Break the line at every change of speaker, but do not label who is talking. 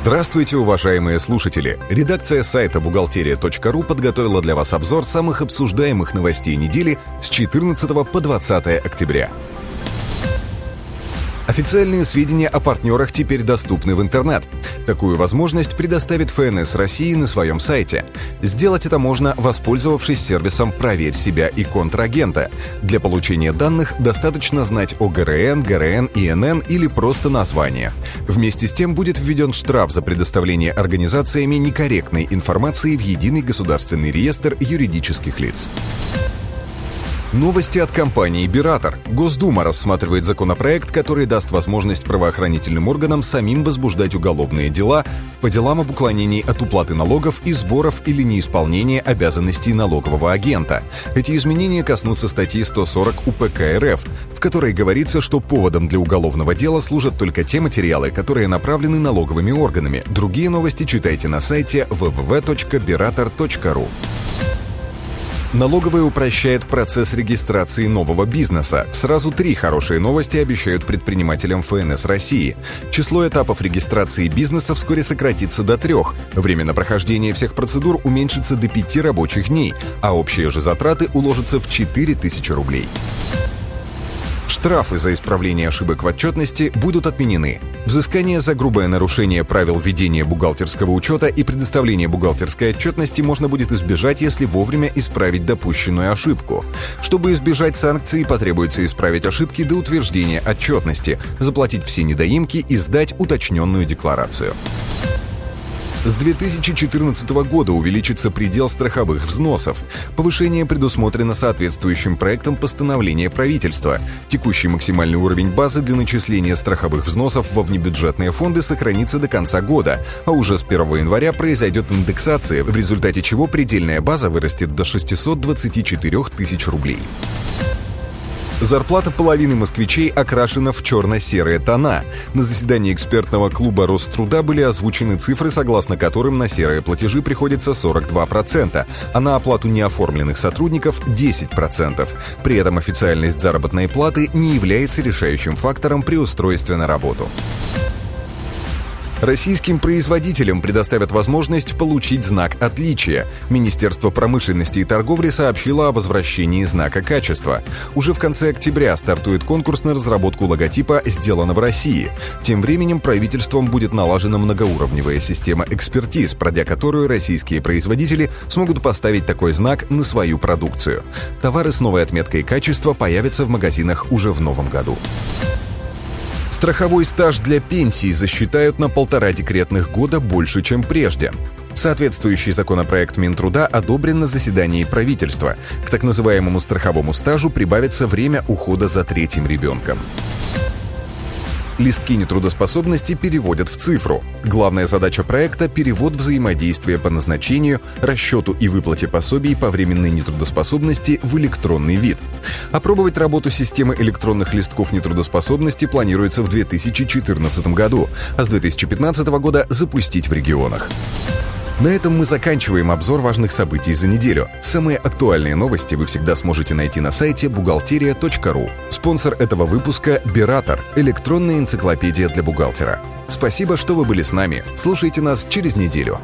Здравствуйте, уважаемые слушатели! Редакция сайта бухгалтерия.ру подготовила для вас обзор самых обсуждаемых новостей недели с 14 по 20 октября. Официальные сведения о партнерах теперь доступны в интернет. Такую возможность предоставит ФНС России на своем сайте. Сделать это можно, воспользовавшись сервисом «Проверь себя» и «Контрагента». Для получения данных достаточно знать о ГРН, ГРН, ИНН или просто название. Вместе с тем будет введен штраф за предоставление организациями некорректной информации в Единый государственный реестр юридических лиц. Новости от компании «Биратор». Госдума рассматривает законопроект, который даст возможность правоохранительным органам самим возбуждать уголовные дела по делам об уклонении от уплаты налогов и сборов или неисполнения обязанностей налогового агента. Эти изменения коснутся статьи 140 УПК РФ, в которой говорится, что поводом для уголовного дела служат только те материалы, которые направлены налоговыми органами. Другие новости читайте на сайте www.berator.ru. Налоговая упрощает процесс регистрации нового бизнеса. Сразу три хорошие новости обещают предпринимателям ФНС России. Число этапов регистрации бизнеса вскоре сократится до трех. Время на прохождение всех процедур уменьшится до пяти рабочих дней, а общие же затраты уложатся в 4000 рублей. Штрафы за исправление ошибок в отчетности будут отменены. Взыскание за грубое нарушение правил ведения бухгалтерского учета и предоставления бухгалтерской отчетности можно будет избежать, если вовремя исправить допущенную ошибку. Чтобы избежать санкций, потребуется исправить ошибки до утверждения отчетности, заплатить все недоимки и сдать уточненную декларацию. С 2014 года увеличится предел страховых взносов. Повышение предусмотрено соответствующим проектом постановления правительства. Текущий максимальный уровень базы для начисления страховых взносов во внебюджетные фонды сохранится до конца года, а уже с 1 января произойдет индексация, в результате чего предельная база вырастет до 624 тысяч рублей. Зарплата половины москвичей окрашена в черно-серые тона. На заседании экспертного клуба Роструда были озвучены цифры, согласно которым на серые платежи приходится 42%, а на оплату неоформленных сотрудников 10%. При этом официальность заработной платы не является решающим фактором при устройстве на работу. Российским производителям предоставят возможность получить знак отличия. Министерство промышленности и торговли сообщило о возвращении знака качества. Уже в конце октября стартует конкурс на разработку логотипа «Сделано в России». Тем временем правительством будет налажена многоуровневая система экспертиз, пройдя которую российские производители смогут поставить такой знак на свою продукцию. Товары с новой отметкой качества появятся в магазинах уже в новом году. Страховой стаж для пенсии засчитают на полтора декретных года больше, чем прежде. Соответствующий законопроект Минтруда одобрен на заседании правительства. К так называемому страховому стажу прибавится время ухода за третьим ребенком. Листки нетрудоспособности переводят в цифру. Главная задача проекта – перевод взаимодействия по назначению, расчету и выплате пособий по временной нетрудоспособности в электронный вид. Опробовать работу системы электронных листков нетрудоспособности планируется в 2014 году, а с 2015 года запустить в регионах. На этом мы заканчиваем обзор важных событий за неделю. Самые актуальные новости вы всегда сможете найти на сайте бухгалтерия.ру. Спонсор этого выпуска – Биратор – электронная энциклопедия для бухгалтера. Спасибо, что вы были с нами. Слушайте нас через неделю.